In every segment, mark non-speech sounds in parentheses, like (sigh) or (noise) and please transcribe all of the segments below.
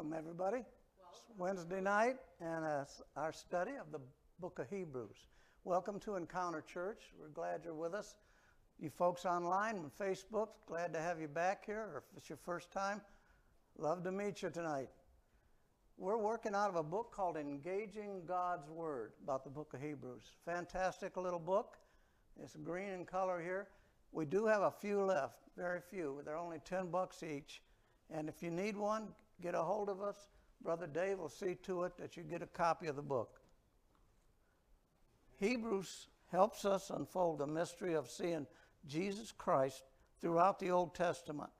Welcome, everybody. It's Wednesday night, and uh, our study of the book of Hebrews. Welcome to Encounter Church. We're glad you're with us. You folks online and Facebook, glad to have you back here, or if it's your first time, love to meet you tonight. We're working out of a book called Engaging God's Word about the book of Hebrews. Fantastic little book. It's green in color here. We do have a few left, very few. They're only 10 bucks each. And if you need one, get a hold of us. Brother Dave will see to it that you get a copy of the book. Hebrews helps us unfold the mystery of seeing Jesus Christ throughout the Old Testament.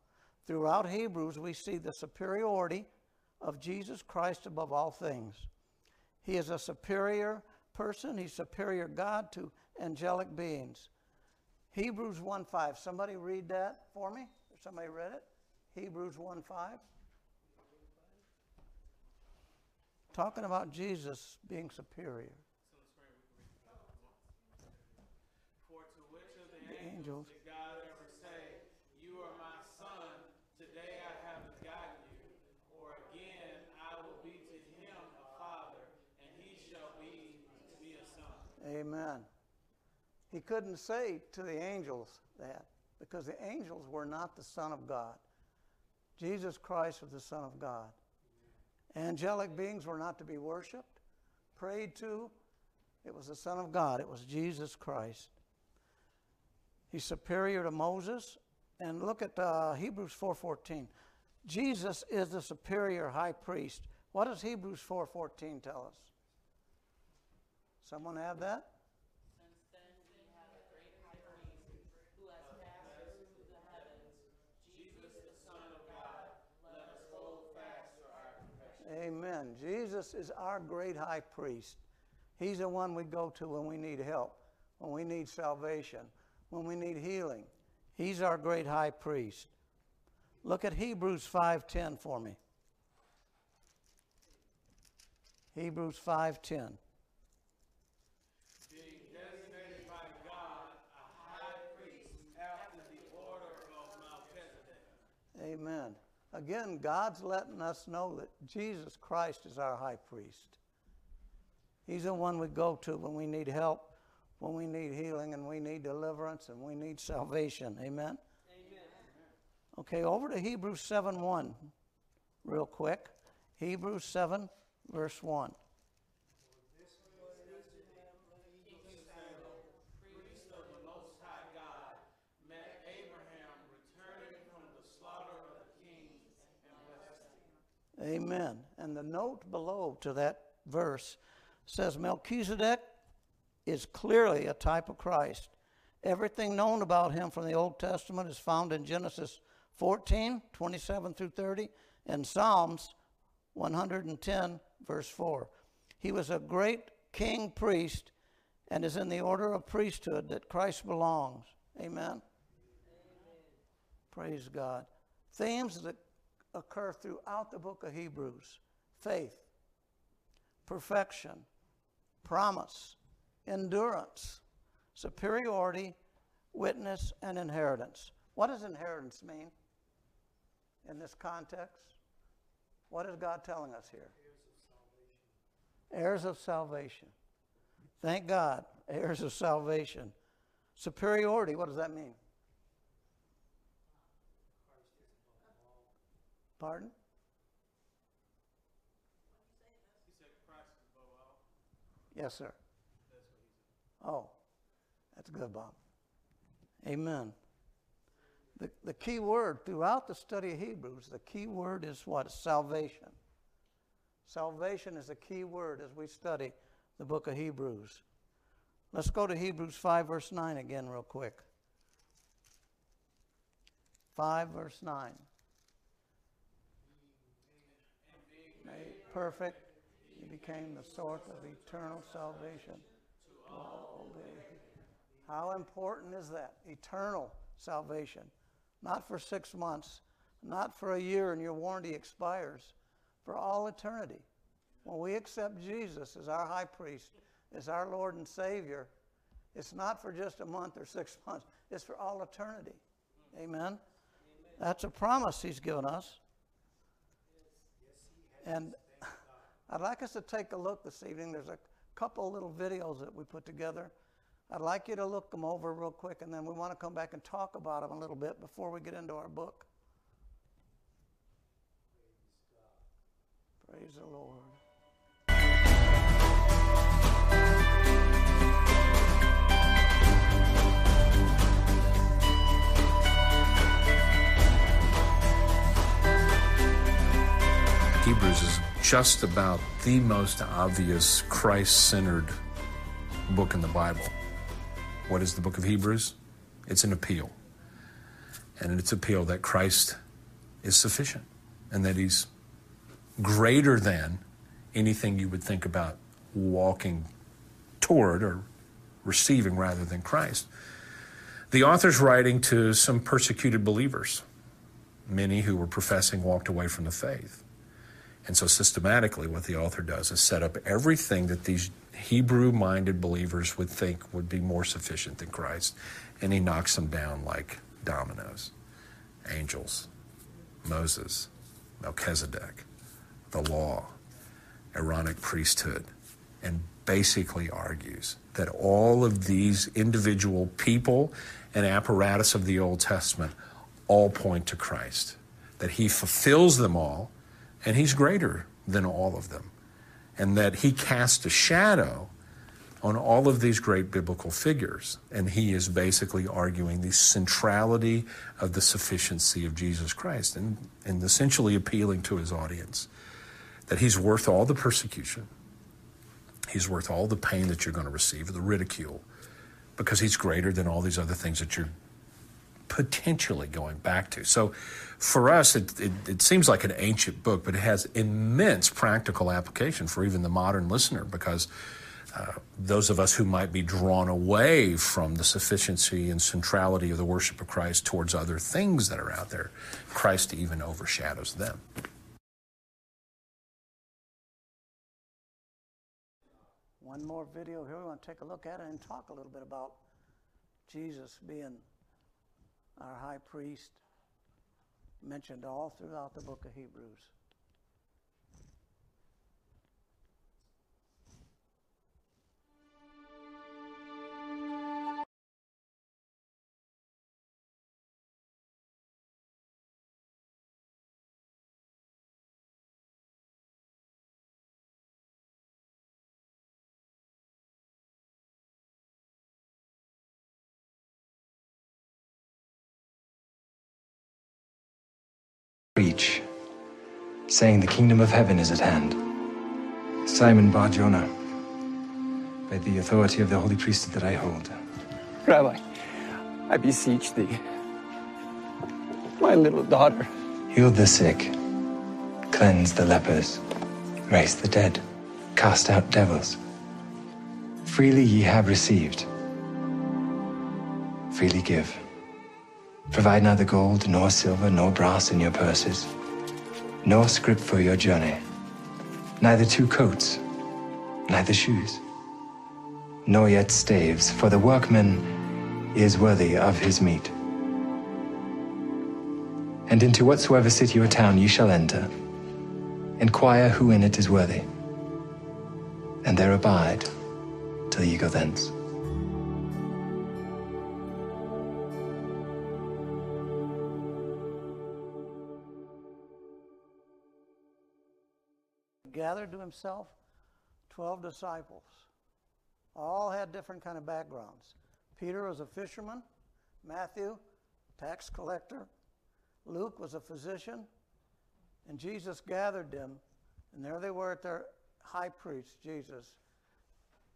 Throughout Hebrews, we see the superiority of Jesus Christ above all things. He is a superior person, he's superior God to angelic beings. Hebrews 1 5. Somebody read that for me? Somebody read it? Hebrews 1 5. Talking about Jesus being superior. For to which of the angels did God ever say, You are my son, today I have begotten you? Or again, I will be to him a father, and he shall be to me a son. Amen. He couldn't say to the angels that because the angels were not the Son of God. Jesus Christ was the Son of God. Angelic beings were not to be worshiped, prayed to. It was the Son of God. It was Jesus Christ. He's superior to Moses. And look at uh, Hebrews 4.14. Jesus is the superior high priest. What does Hebrews 4.14 tell us? Someone have that? Since then we have a great high priest who has passed through the heavens, Jesus the Son of God. Let us hold fast to our confession. Amen. Jesus is our great high priest. He's the one we go to when we need help, when we need salvation, when we need healing. He's our great high priest. Look at Hebrews 5:10 for me. Hebrews 5:10. Being designated by God a high priest after the order of Melchizedek. Amen. Again, God's letting us know that Jesus Christ is our high priest. He's the one we go to when we need help, when we need healing, and we need deliverance, and we need salvation. Amen? Amen. Okay, over to Hebrews 7 1, real quick. Hebrews 7, verse 1. priest of the Most High God, met Abraham returning from the slaughter of the kings and blessed him. Amen. And the note below to that verse says Melchizedek is clearly a type of Christ. Everything known about him from the Old Testament is found in Genesis 14, 27 through 30, and Psalms 110, verse 4. He was a great king priest and is in the order of priesthood that Christ belongs. Amen. Praise God. Themes that occur throughout the book of Hebrews faith, perfection, promise, endurance, superiority, witness, and inheritance. What does inheritance mean in this context? What is God telling us here? Heirs of salvation. Thank God, heirs of salvation. Superiority, what does that mean? Pardon? Yes, sir. Oh, that's good, Bob. Amen. The, the key word throughout the study of Hebrews, the key word is what? Salvation. Salvation is the key word as we study the book of Hebrews. Let's go to Hebrews 5, verse 9 again, real quick. 5, verse 9. Made perfect, he became the source of eternal salvation to all. How important is that? Eternal salvation. Not for six months, not for a year and your warranty expires, for all eternity. When we accept Jesus as our high priest, as our Lord and Savior, it's not for just a month or six (laughs) months, it's for all eternity. Amen? That's a promise He's given us. And I'd like us to take a look this evening. There's a couple little videos that we put together. I'd like you to look them over real quick, and then we want to come back and talk about them a little bit before we get into our book. Praise the Lord. Hebrews is just about the most obvious Christ centered book in the Bible. What is the book of Hebrews? It's an appeal. And it's appeal that Christ is sufficient and that he's greater than anything you would think about walking toward or receiving rather than Christ. The author's writing to some persecuted believers. Many who were professing walked away from the faith. And so, systematically, what the author does is set up everything that these Hebrew minded believers would think would be more sufficient than Christ, and he knocks them down like dominoes. Angels, Moses, Melchizedek, the law, Aaronic priesthood, and basically argues that all of these individual people and apparatus of the Old Testament all point to Christ, that he fulfills them all and he's greater than all of them. And that he casts a shadow on all of these great biblical figures. And he is basically arguing the centrality of the sufficiency of Jesus Christ and, and essentially appealing to his audience that he's worth all the persecution, he's worth all the pain that you're going to receive, the ridicule, because he's greater than all these other things that you're potentially going back to. So for us, it, it, it, seems like an ancient book, but it has immense practical application for even the modern listener because uh, those of us who might be drawn away from the sufficiency and centrality of the worship of Christ towards other things that are out there, Christ even overshadows them. One more video here. We want to take a look at it and talk a little bit about Jesus being our high priest mentioned all throughout the book of Hebrews. Preach, saying, The kingdom of heaven is at hand. Simon Bar Jonah, by the authority of the holy priesthood that I hold. Rabbi, I beseech thee, my little daughter. Heal the sick, cleanse the lepers, raise the dead, cast out devils. Freely ye have received, freely give. Provide neither gold, nor silver, nor brass in your purses, nor scrip for your journey, neither two coats, neither shoes, nor yet staves, for the workman is worthy of his meat. And into whatsoever city or town ye shall enter, inquire who in it is worthy, and there abide till ye go thence. Gathered to himself 12 disciples. All had different kind of backgrounds. Peter was a fisherman, Matthew, tax collector, Luke was a physician, and Jesus gathered them, and there they were at their high priest, Jesus.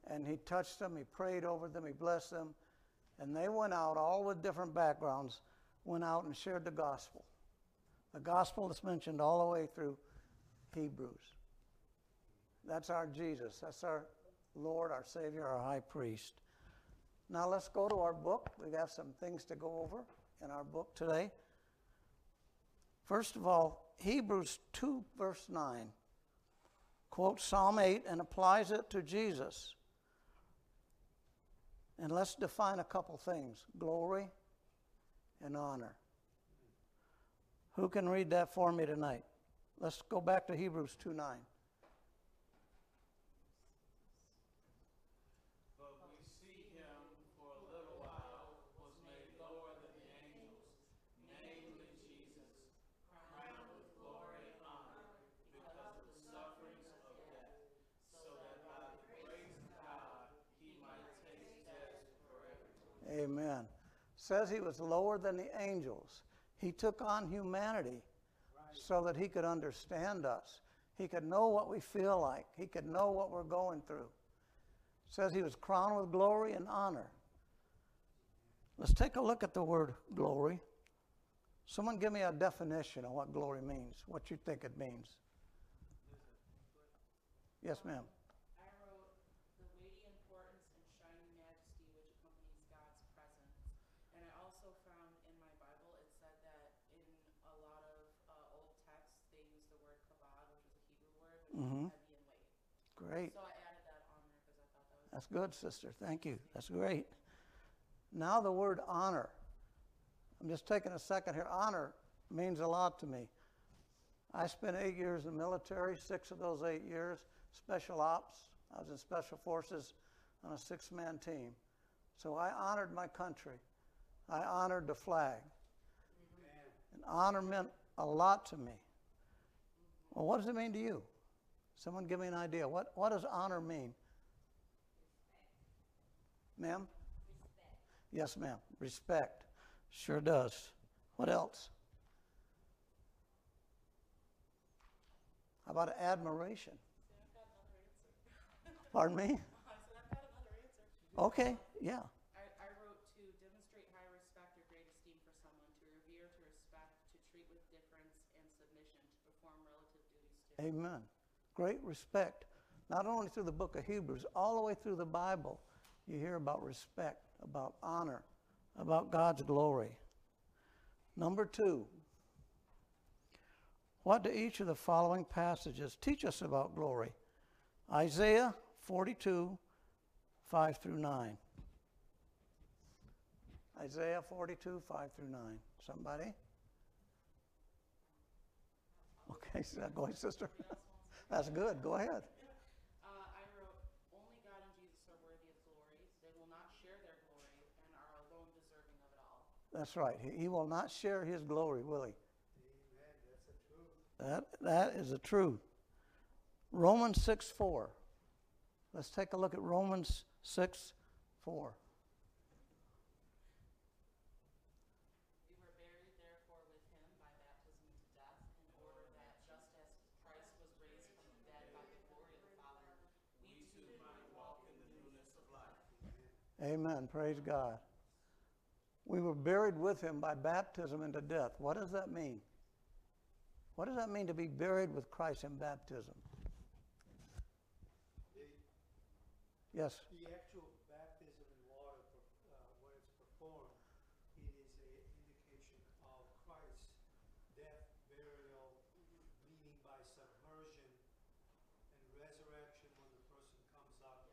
And he touched them, he prayed over them, he blessed them, and they went out, all with different backgrounds, went out and shared the gospel. The gospel is mentioned all the way through Hebrews. That's our Jesus. That's our Lord, our Savior, our high priest. Now let's go to our book. We got some things to go over in our book today. First of all, Hebrews 2, verse 9 quotes Psalm 8 and applies it to Jesus. And let's define a couple things glory and honor. Who can read that for me tonight? Let's go back to Hebrews 2 9. But we see him for a little while was made lower than the angels, namely Jesus, crowned with glory and honor because of the sufferings of death, so that by the grace of God he might taste death for everyone. Amen. Says he was lower than the angels. He took on humanity so that he could understand us. He could know what we feel like. He could know what we're going through. Says he was crowned with glory and honor. Let's take a look at the word glory. Someone give me a definition of what glory means, what you think it means. Yes, ma'am. I wrote the weighty importance and shining majesty which accompanies God's presence. And I also found in my Bible, it said that in a lot of uh, old texts, they use the word kabod, which is a Hebrew word, which Mhm. heavy weight. Great. So I added that on there because I thought that was. That's good, sister. Thank you. That's great. Now, the word honor. I'm just taking a second here. Honor means a lot to me. I spent eight years in the military, six of those eight years, special ops. I was in special forces on a six man team. So I honored my country. I honored the flag. And honor meant a lot to me. Well, what does it mean to you? Someone give me an idea. What, what does honor mean? Ma'am? Respect. Yes, ma'am. Respect. Sure does. What else? How about admiration? Pardon me? I (laughs) said I've got another answer. Okay, yeah. I, I wrote to demonstrate high respect or great esteem for someone, to revere, to respect, to treat with difference and submission, to perform relative duties to. Amen. Great respect. Not only through the book of Hebrews, all the way through the Bible, you hear about respect, about honor, about God's glory. Number two, what do each of the following passages teach us about glory? Isaiah 42, 5 through 9. Isaiah 42, 5 through 9. Somebody? Okay, (laughs) go ahead, sister. That's good. Go ahead. Uh, I wrote, only God and Jesus are worthy of glory. They will not share their glory and are alone deserving of it all. That's right. He, he will not share his glory, will he? That, that is the truth. Romans 6 4. Let's take a look at Romans 6 4. We were buried therefore with him by baptism into death, in order that just as Christ was raised from the dead by the glory of the Father, we too might walk in the newness of life. Amen. Praise God. We were buried with him by baptism into death. What does that mean? What does that mean to be buried with Christ in baptism? Yes. The actual baptism in water, uh, when it's performed, it is an indication of Christ's death, burial, meaning by submersion, and resurrection when the person comes up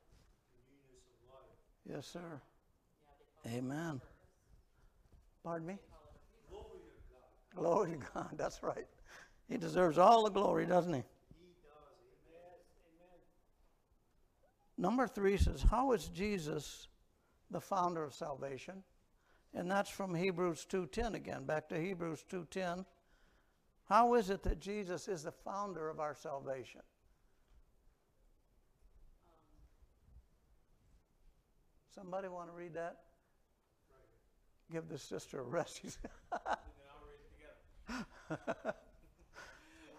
in newness of life. Yes, sir. Amen. Pardon me? Glory to God. That's right. He deserves all the glory, doesn't he? He does. Amen. Amen. Number three says, How is Jesus the founder of salvation? And that's from Hebrews 2.10 again, back to Hebrews 2.10. How is it that Jesus is the founder of our salvation? Somebody want to read that? Give the sister a rest. She's- And then I'll read it together.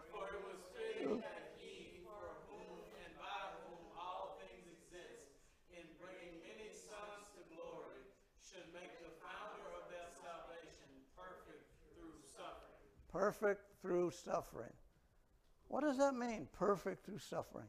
For it was fitting that he, for whom and by whom all things exist, in bringing many sons to glory, should make the founder of their salvation (laughs) perfect through suffering. Perfect through suffering. What does that mean, perfect through suffering?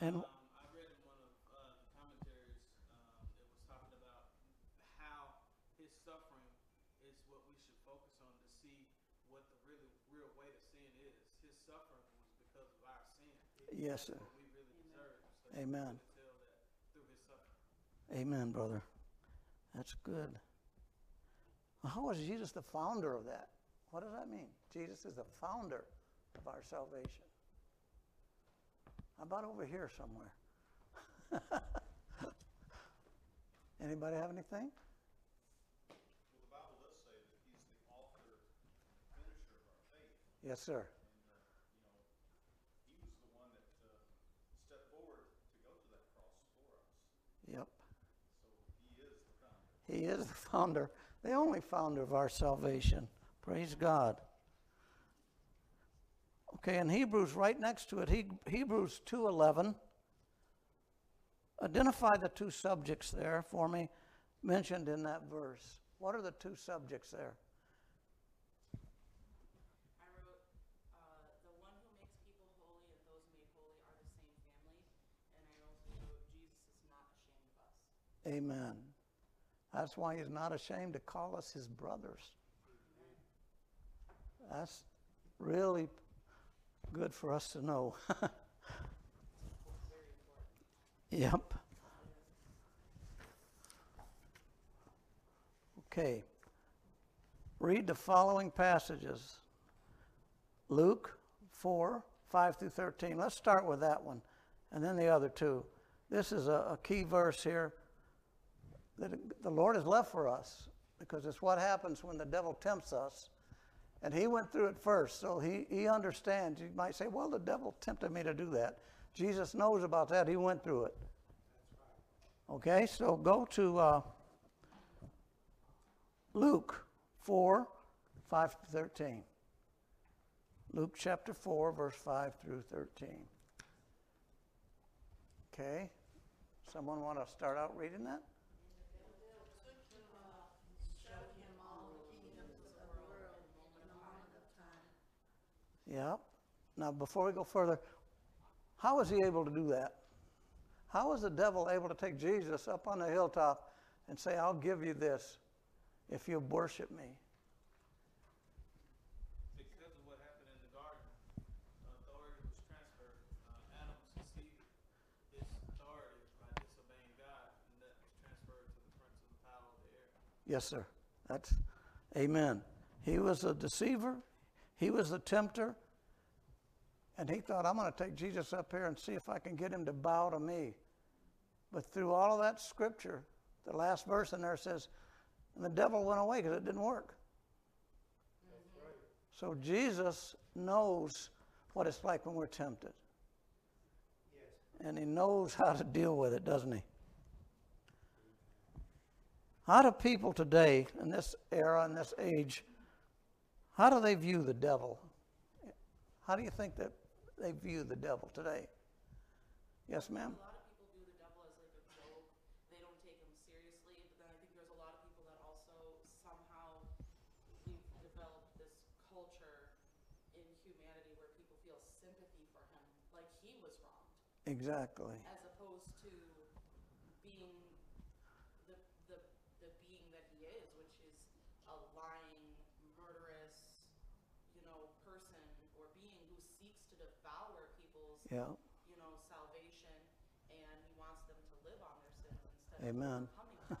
And Um, I read in one of uh, the commentaries, um, it was talking about how his suffering is what we should focus on to see what the really real weight of sin is. His suffering was because of our sin. yes, sir. What we really deserve. So Amen. tell that through his suffering. Amen, brother. That's good. Well, How is Jesus the founder of that? What does that mean? Jesus is the founder of our salvation. About over here somewhere? (laughs) Anybody have anything? Well, the Bible does say that he's the author, finisher of our faith. Yes, sir. And, uh, you know, he was the one that, uh, stepped forward to go to that cross for us. Yep. So he is the founder. He is the founder, the only founder of our salvation. Praise God. Okay, in Hebrews, right next to it, he, Hebrews 2.11. Identify the two subjects there for me mentioned in that verse. What are the two subjects there? I wrote, uh, the one who makes people holy and those made holy are the same family. And I also wrote, Jesus is not ashamed of us. Amen. That's why he's not ashamed to call us his brothers. That's really good for us to know. (laughs) yep. Okay. Read the following passages Luke 4, 5 through 13. Let's start with that one and then the other two. This is a, a key verse here that the Lord has left for us because it's what happens when the devil tempts us. And he went through it first, so he, he understands. You might say, well, the devil tempted me to do that. Jesus knows about that. He went through it. Okay, so go to uh, Luke 4 5 to 13. Luke chapter 4, verse 5 through 13. Okay, someone want to start out reading that? Yeah. Now, before we go further, how was he able to do that? How was the devil able to take Jesus up on the hilltop and say, I'll give you this if you worship me? Because of what happened in the garden, authority was transferred. Uh, Adam succeeded his authority by disobeying God, and that was transferred to the prince of the power of the air. Yes, sir. That's amen. He was a deceiver, he was the tempter, and he thought, I'm going to take Jesus up here and see if I can get him to bow to me. But through all of that scripture, the last verse in there says, and the devil went away because it didn't work. So Jesus knows what it's like when we're tempted. And he knows how to deal with it, doesn't he? How do people today, in this era, in this age, how do they view the devil? How do you think that they view the devil today? Yes, ma'am? A lot of people view the devil as like a joke. They don't take him seriously. But then I think there's a lot of people that also somehow we've developed this culture in humanity where people feel sympathy for him, like he was wronged, Exactly. as opposed to being the the the being that he is, which is a lying, murderous, you know, person or being who seeks to devour people's Yeah. you know, salvation, and he wants them to live on their sins instead Amen. of overcoming them. (laughs)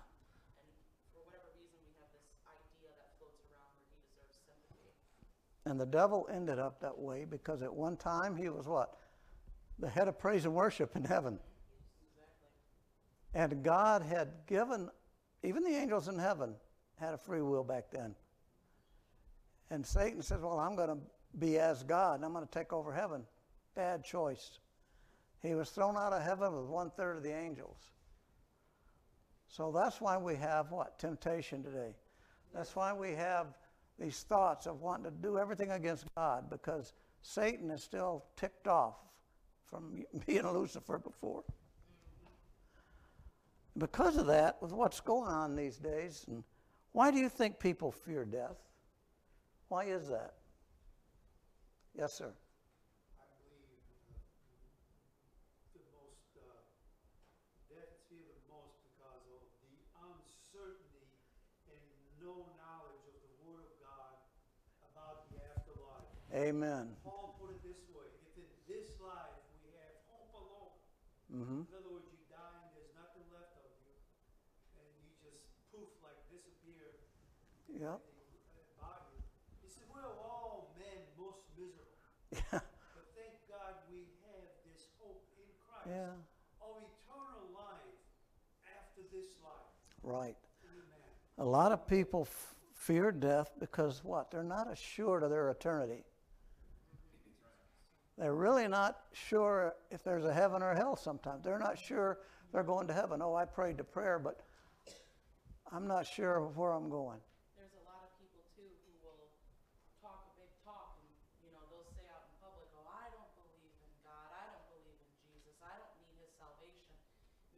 and for whatever reason, we have this idea that floats around where he deserves sympathy. And the devil ended up that way because at one time he was what? The head of praise and worship in heaven. And God had given, even the angels in heaven had a free will back then. And Satan says, Well, I'm going to be as God and I'm going to take over heaven. Bad choice. He was thrown out of heaven with one third of the angels. So that's why we have what? Temptation today. That's why we have these thoughts of wanting to do everything against God because Satan is still ticked off from (laughs) being Lucifer before. Because of that, with what's going on these days, and why do you think people fear death? Why is that? Yes, sir. I believe no knowledge of the Word of God about the afterlife. Amen. Paul put it this way if in this life we have hope alone, hmm in other words, you die and there's nothing left of you, and you just poof, like disappear Yep. He said, We're all men most miserable. Yeah. But thank God we have this hope in Christ Yeah. of eternal life after this life. Right. Amen. A lot of people f- fear death because what? They're not assured of their eternity. They're really not sure if there's a heaven or hell sometimes. They're not sure they're going to heaven. Oh, I prayed the prayer, but I'm not sure of where I'm going. There's a lot of people too who will talk a big talk and, you know, they'll say out in public, oh, I don't believe in God, I don't believe in Jesus, I don't need his salvation.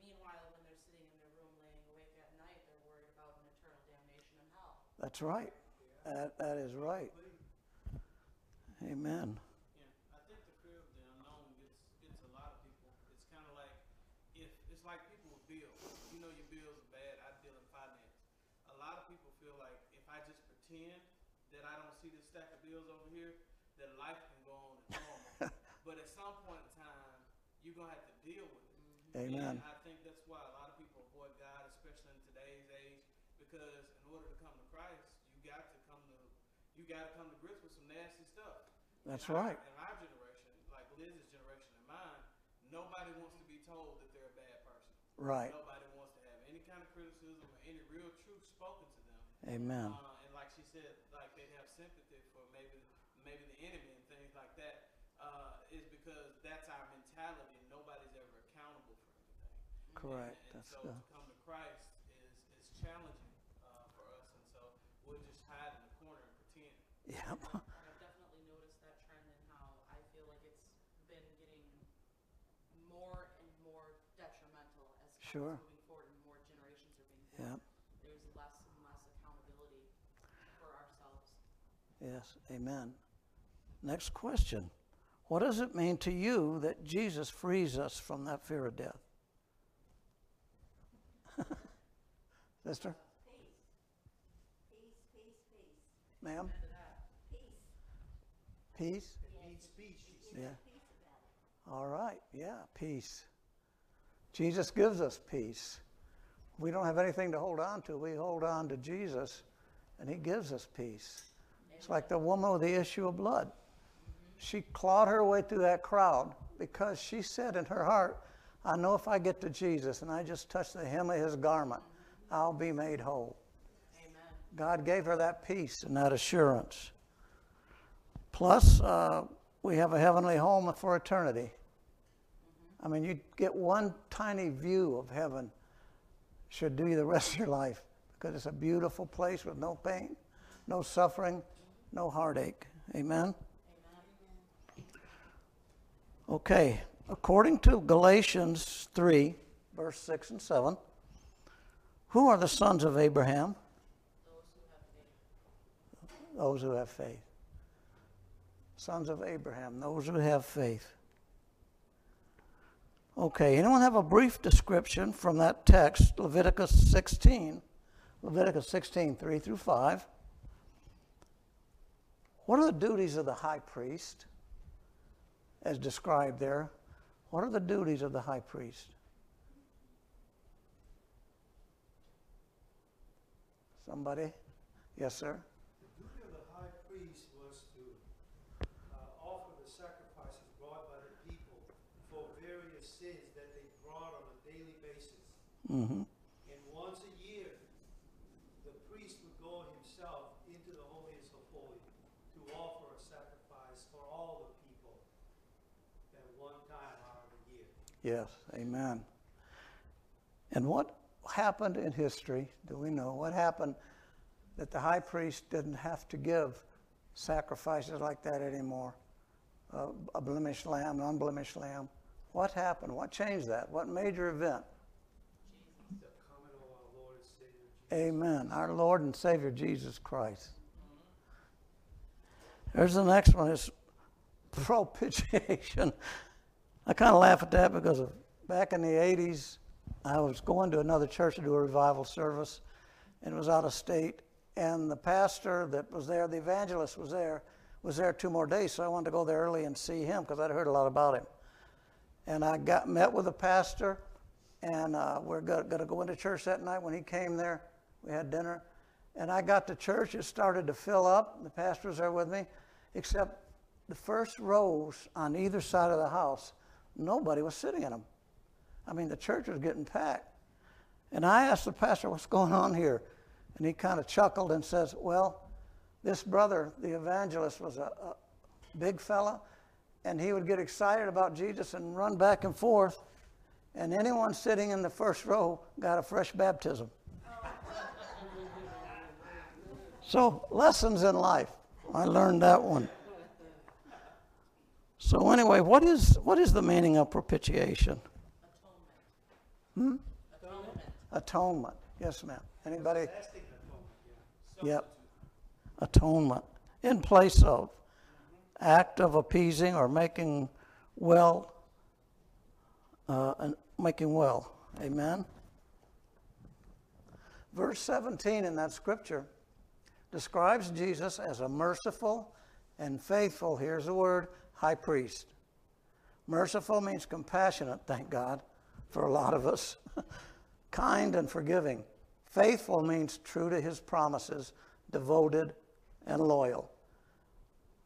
Meanwhile, when they're sitting in their room laying awake at night, they're worried about an eternal damnation in hell. That's right. That, that is right. Amen. Yeah, I think the fear of the unknown gets gets a lot of people. It's kind of like if it's like people with bills. You know your bills are bad. I deal in finance. A lot of people feel like if I just pretend that I don't see this stack of bills over here, that life can go on as normal. but at some point in time, you're gonna have to deal with it. Amen. And I think that's why a lot of people avoid God, especially in today's age, because in order to come to Christ, you got to come to you got to come to grips with some nasty stuff. That's in our- right. In our generation, like Liz's generation and mine, nobody wants to be told that they're a bad person. Right. Nobody wants to have any kind of criticism or any real truth spoken to them. Amen. Uh, and like she said, like they have sympathy for maybe maybe the enemy and things like that. Uh, is because that's our mentality, and nobody's ever accountable for anything. Correct. And, and That's so good. to come to Christ is is challenging uh, for us, and so we'll just hide in the corner and pretend. Yep. I've definitely noticed that trend and how I feel like it's been getting more and more detrimental as Sure. is moving forward and more generations are being born. Yep. There's less and less accountability for ourselves. Yes. Amen. Next question. What does it mean to you that Jesus frees us from that fear of death? Sister? Ma'am? Peace? It needs speech. she said. Yeah. All right. Yeah, peace. Jesus gives us peace. We don't have anything to hold on to. We hold on to Jesus, and He gives us peace. It's like the woman with the issue of blood. She clawed her way through that crowd because she said in her heart, I know if I get to Jesus and I just touch the hem of His garment, I'll be made whole. Amen. God gave her that peace and that assurance. Plus, uh, we have a heavenly home for eternity. I mean, you get one tiny view of heaven, should do you the rest of your life because it's a beautiful place with no pain, no suffering, no heartache. Amen? Okay, according to Galatians 3, verse 6 and 7, who are the sons of Abraham? Those who have faith. Sons of Abraham, those who have faith. Okay, anyone have a brief description from that text, Leviticus 16, Leviticus 16, 3 through 5? What are the duties of the high priest as described there? What are the duties of the high priest? Somebody? Yes, sir? The duty of the high priest was to uh, offer the sacrifices brought by the people for various sins that they brought on a daily basis. Mm-hmm. And once a year, the priest would go himself into the holiest of holy to offer a sacrifice for all the people at one time out of the year. Yes, amen. And what happened in history, do we know? What happened that the high priest didn't have to give sacrifices like that anymore? Uh, a blemished lamb, an unblemished lamb. What happened? What changed that? What major event? Amen. Our Lord and Savior Jesus Christ. There's the next one is propitiation. (laughs) I kind of laugh at that because back in the 80s, I was going to another church to do a revival service, and it was out of state, and the pastor that was there, the evangelist was there, was there two more days, so I wanted to go there early and see him because I'd heard a lot about him. And I got met with the pastor, and uh, we're going to go into church that night when he came there. We had dinner, and I got to church. It started to fill up. The pastor was there with me, except the first rows on either side of the house, nobody was sitting in them. I mean, the church was getting packed. And I asked the pastor, What's going on here? And he kind of chuckled and says, Well, this brother, the evangelist, was a, a big fella, and he would get excited about Jesus and run back and forth, and anyone sitting in the first row got a fresh baptism. so, lessons in life. I learned that one. So anyway, what is what is the meaning of propitiation? Hmm? Atonement. Atonement. Yes, ma'am. Anybody? Atonement. Yep. Atonement. In place of. Act of appeasing or making well. Uh, and making well. Amen. Verse 17 in that scripture describes Jesus as a merciful and faithful, here's the word, high priest. Merciful means compassionate, thank God, for a lot of us. (laughs) kind and forgiving. Faithful means true to his promises, devoted and loyal.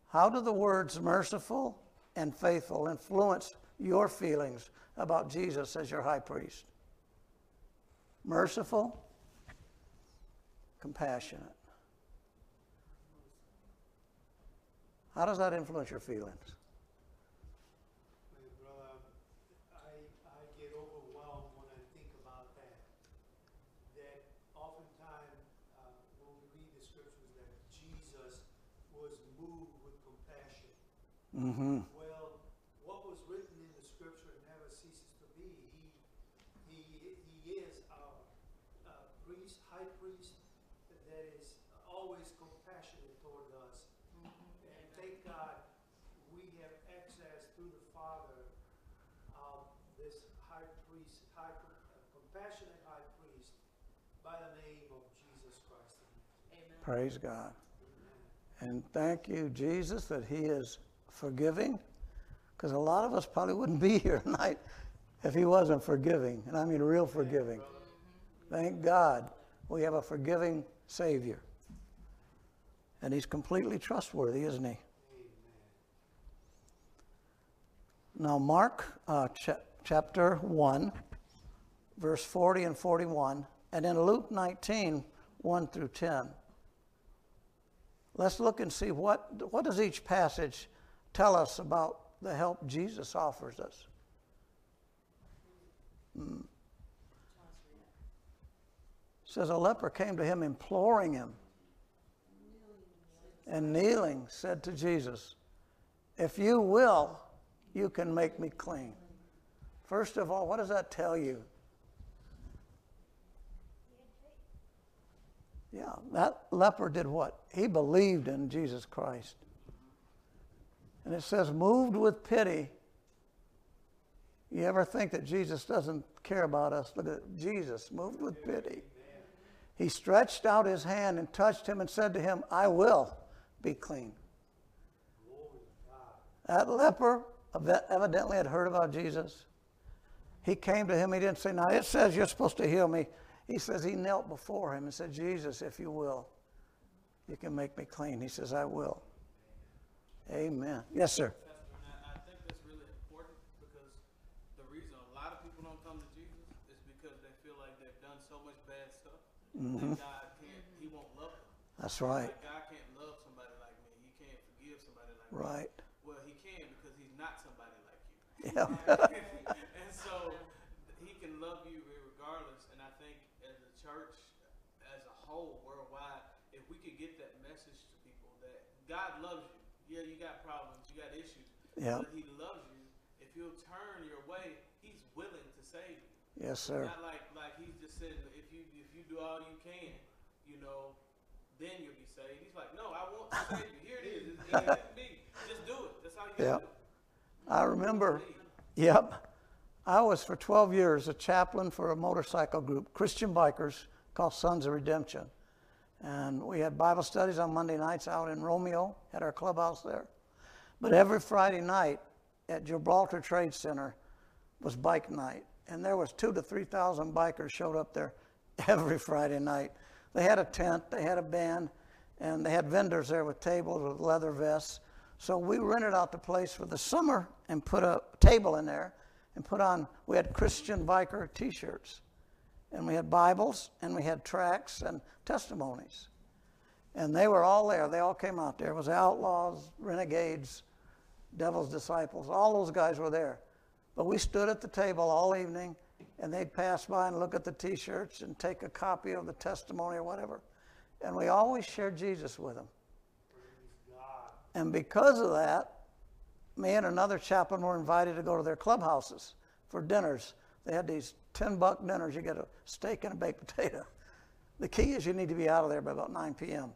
How do the words merciful and faithful influence your feelings about Jesus as your high priest? Merciful, compassionate. How does that influence your feelings? My brother, I, I get overwhelmed when I think about that. That oftentimes, uh, when we read the scriptures, that Jesus was moved with compassion. Mm-hmm. Well, what was written in the scripture never ceases to be. He, he, he is our uh, priest, high priest, that is always compassionate toward us. And thank God, we have access through the Father of this high priest, high, uh, compassionate high priest by the name of Jesus Christ. Amen. Praise God. And thank you, Jesus, that He is forgiving, because a lot of us probably wouldn't be (laughs) here tonight if He wasn't forgiving. And I mean real forgiving. Thank God we have a forgiving Savior. And He's completely trustworthy, isn't He? Now, Mark uh, cha- chapter 1, verse 40 and 41, and in Luke 19, 1 through 10. Let's look and see what, what does each passage tell us about the help Jesus offers us. Hmm. Says a leper came to him imploring him and kneeling said to Jesus, If you will, you can make me clean. First of all, what does that tell you? Yeah, that leper did what? He believed in Jesus Christ. And it says, moved with pity. You ever think that Jesus doesn't care about us? Look at Jesus, moved with pity. He stretched out his hand and touched him and said to him, I will be clean. That leper evidently had heard about Jesus. He came to him. He didn't say, Now it says you're supposed to heal me. He says he knelt before him and said, Jesus, if you will, you can make me clean. He says, I will. Amen. Yes, sir. Think that's right. Like God can't love somebody like me. He can't forgive somebody like me. Right. Well, He can because He's not somebody like you. Yeah. (laughs) and so He can love you regardless. And I think as a church, as a whole, worldwide, if we could get that message to people that God loves you. Yeah, you got problems, you got issues. Yeah. But He loves you. If you'll turn your way, He's willing to save you. Yes, sir. Not like like He's just saying if you if you do all you can, you know, then you'll be saved. He's like, no, I want to (laughs) save you. Here it is. It's, it's me. Just do it. That's how you Yeah. do it. I remember, yep, I was for 12 years a chaplain for a motorcycle group, Christian bikers called Sons of Redemption. And we had Bible studies on Monday nights out in Romeo at our clubhouse there. But every Friday night at Gibraltar Trade Center was bike night. And there was two to 3,000 bikers showed up there (laughs) every Friday night. They had a tent, they had a band, and they had vendors there with tables with leather vests. So we rented out the place for the summer and put a table in there and put on, we had Christian biker t shirts. And we had Bibles and we had tracts and testimonies. And they were all there. They all came out there. It was outlaws, renegades, devil's disciples. All those guys were there. But we stood at the table all evening and they'd pass by and look at the t shirts and take a copy of the testimony or whatever. And we always shared Jesus with them. And because of that, me and another chaplain were invited to go to their clubhouses for dinners. They had these 10 buck dinners. You get a steak and a baked potato. (laughs) The key is you need to be out of there by about 9 p.m.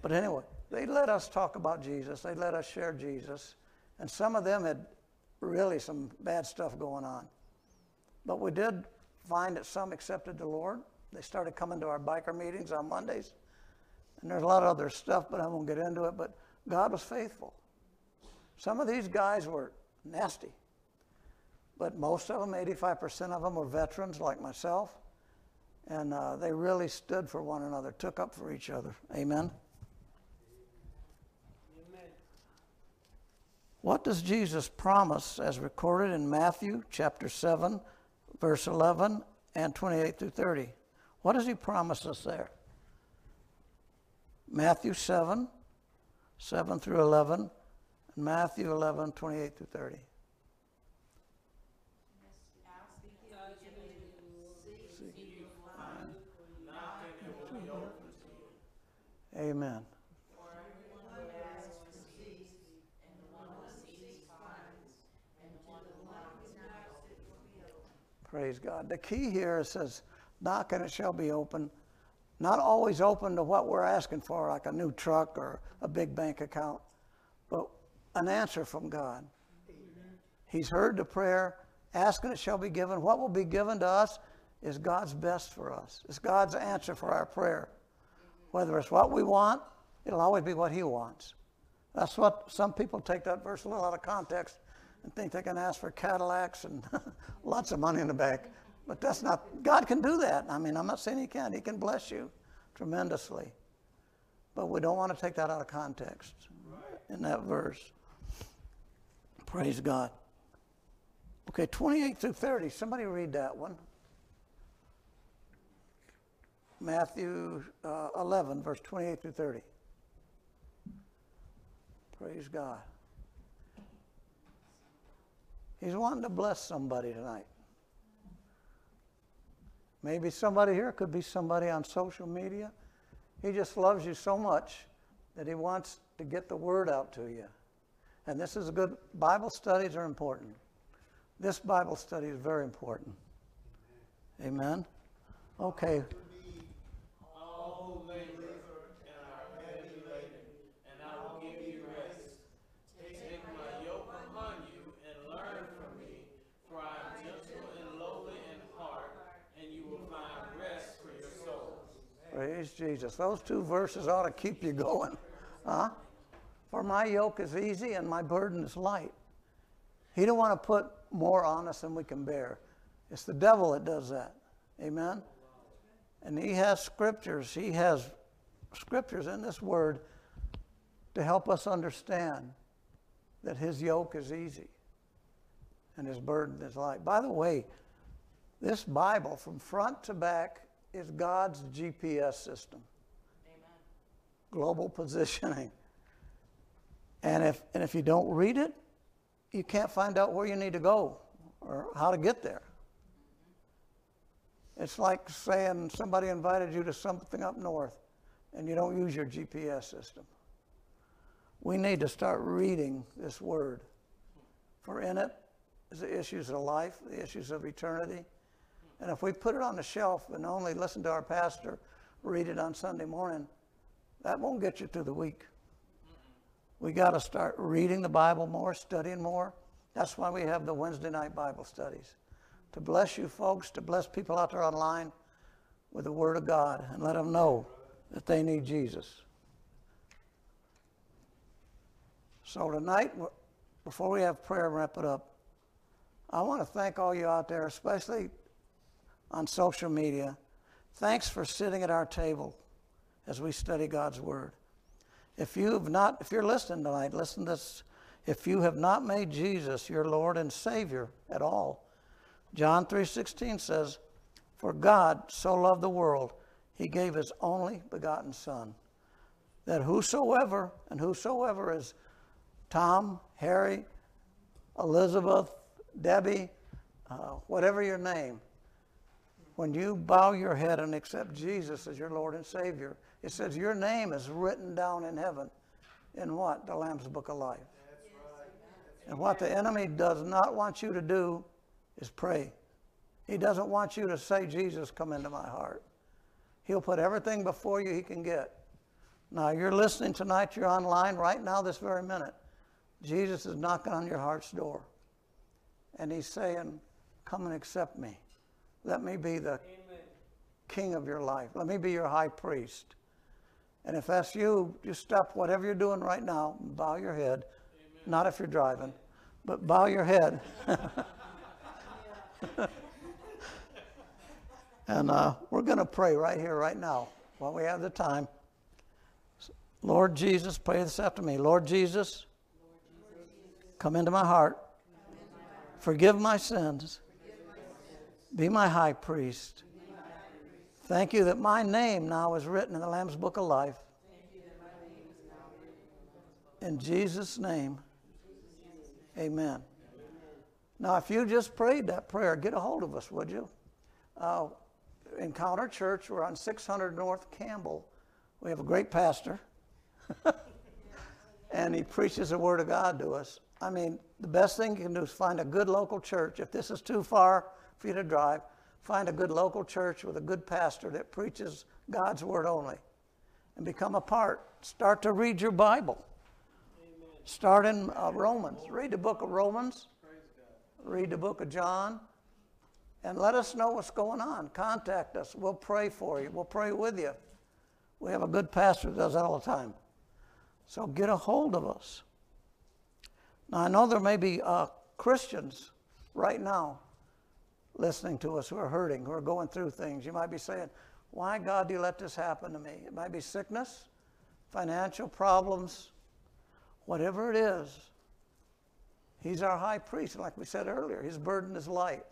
But anyway, they let us talk about Jesus. They let us share Jesus. And some of them had really some bad stuff going on. But we did find that some accepted the Lord. They started coming to our biker meetings on Mondays. And there's a lot of other stuff, but I won't get into it. But God was faithful. Some of these guys were nasty, but most of them, 85% of them, were veterans like myself, and uh, they really stood for one another, took up for each other. Amen. What does Jesus promise as recorded in Matthew chapter 7, verse 11 and 28 through 30? What does he promise us there? Matthew 7, 7 through 11, and Matthew 11, 28 through 30. Amen. Praise God. The key here says, knock and it shall be open. Not always open to what we're asking for, like a new truck or a big bank account, but an answer from God. He's heard the prayer, ask and it shall be given. What will be given to us is God's best for us. It's God's answer for our prayer. Whether it's what we want, it'll always be what He wants. That's what some people take that verse a little out of context and think they can ask for Cadillacs and (laughs) lots of money in the bank. But that's not, God can do that. I mean, I'm not saying He can't. He can bless you tremendously. But we don't want to take that out of context in that verse. Praise God. Okay, 28 through 30. Somebody read that one. Matthew uh, 11, verse 28 through 30. Praise God. He's wanting to bless somebody tonight. Maybe somebody here could be somebody on social media. He just loves you so much that he wants to get the word out to you. And this is a good, Bible studies are important. This Bible study is very important. Amen. Okay. All who labor and are heavy laden, and I will give you rest. Take my yoke upon you and learn from me, for I am gentle and lowly in heart, and you will find rest for your souls. Praise Jesus. Those two verses ought to keep you going. Huh? For my yoke is easy and my burden is light. He don't want to put more on us than we can bear. It's the devil that does that. Amen? And he has scriptures. He has scriptures in this word to help us understand that his yoke is easy and his burden is light. By the way, this Bible from front to back is God's GPS system. Amen. Global (laughs) positioning. And if, and if you don't read it, you can't find out where you need to go or how to get there. Mm-hmm. It's like saying somebody invited you to something up north and you don't use your GPS system. We need to start reading this word. For in it is the issues of life, the issues of eternity. And if we put it on the shelf and only listen to our pastor read it on Sunday morning, that won't get you through the week. We got to start reading the Bible more, studying more. That's why we have the Wednesday night Bible studies. To bless you folks, to bless people out there online with the Word of God and let them know that they need Jesus. So tonight, before we have prayer wrap it up, I want to thank all you out there, especially on social media. Thanks for sitting at our table as we study God's Word. If you have not, if you're listening tonight, listen to this. If you have not made Jesus your Lord and Savior at all, John 3:16 says, "For God so loved the world, he gave his only begotten Son, that whosoever and whosoever is Tom, Harry, Elizabeth, Debbie, uh, whatever your name, when you bow your head and accept Jesus as your Lord and Savior, it says your name is written down in heaven. In what? The Lamb's Book of Life. And what the enemy does not want you to do is pray. He doesn't want you to say, Jesus, come into my heart. He'll put everything before you he can get. Now, you're listening tonight, you're online right now, this very minute. Jesus is knocking on your heart's door. And he's saying, Come and accept me. Let me be the Amen. king of your life. Let me be your high priest. And if that's you, just stop whatever you're doing right now, bow your head. Amen. Not if you're driving, but bow your head. (laughs) and uh, we're going to pray right here, right now, while we have the time. Lord Jesus, pray this after me. Lord Jesus, come into my heart. Forgive my sins. Be my high priest. Thank you that my name now is written in the Lamb's Book of Life. In Jesus' name, amen. Now, if you just prayed that prayer, get a hold of us, would you? Uh, Encounter Church, we're on 600 North Campbell. We have a great pastor, (laughs) and he preaches the Word of God to us. I mean, the best thing you can do is find a good local church. If this is too far for you to drive, find a good local church with a good pastor that preaches God's word only and become a part. Start to read your Bible. Amen. Start in uh, Romans. Read the book of Romans. Read the book of John. And let us know what's going on. Contact us. We'll pray for you. We'll pray with you. We have a good pastor that does that all the time. So get a hold of us. Now, I know there may be uh, Christians right now listening to us who are hurting, who are going through things. You might be saying, Why, God, do you let this happen to me? It might be sickness, financial problems, whatever it is. He's our high priest. Like we said earlier, his burden is light,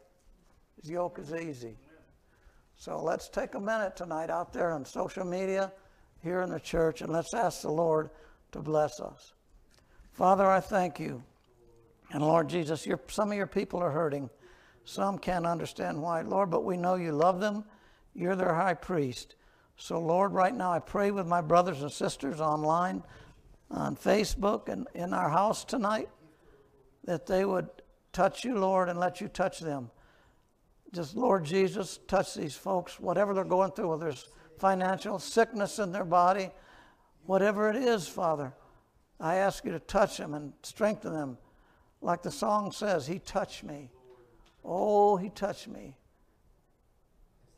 his yoke is easy. So let's take a minute tonight out there on social media, here in the church, and let's ask the Lord to bless us. Father, I thank you. And Lord Jesus, some of your people are hurting. Some can't understand why, Lord, but we know you love them. You're their high priest. So, Lord, right now I pray with my brothers and sisters online, on Facebook, and in our house tonight that they would touch you, Lord, and let you touch them. Just, Lord Jesus, touch these folks, whatever they're going through, whether it's financial sickness in their body, whatever it is, Father. I ask you to touch them and strengthen them. Like the song says, He touched me. Oh, He touched me.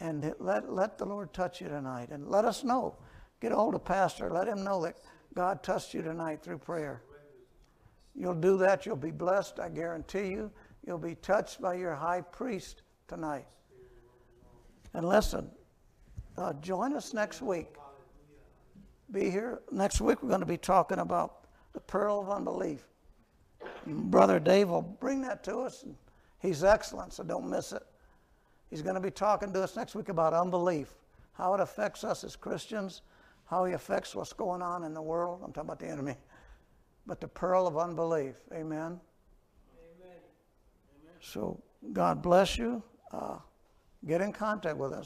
And let, let the Lord touch you tonight. And let us know. Get hold of Pastor. Let him know that God touched you tonight through prayer. You'll do that, you'll be blessed, I guarantee you. You'll be touched by your high priest tonight. And listen, uh, join us next week. Be here. Next week, we're going to be talking about the pearl of unbelief. Brother Dave will bring that to us. He's excellent, so don't miss it. He's going to be talking to us next week about unbelief, how it affects us as Christians, how he affects what's going on in the world. I'm talking about the enemy. But the pearl of unbelief. Amen. Amen. So God bless you. Uh, get in contact with us.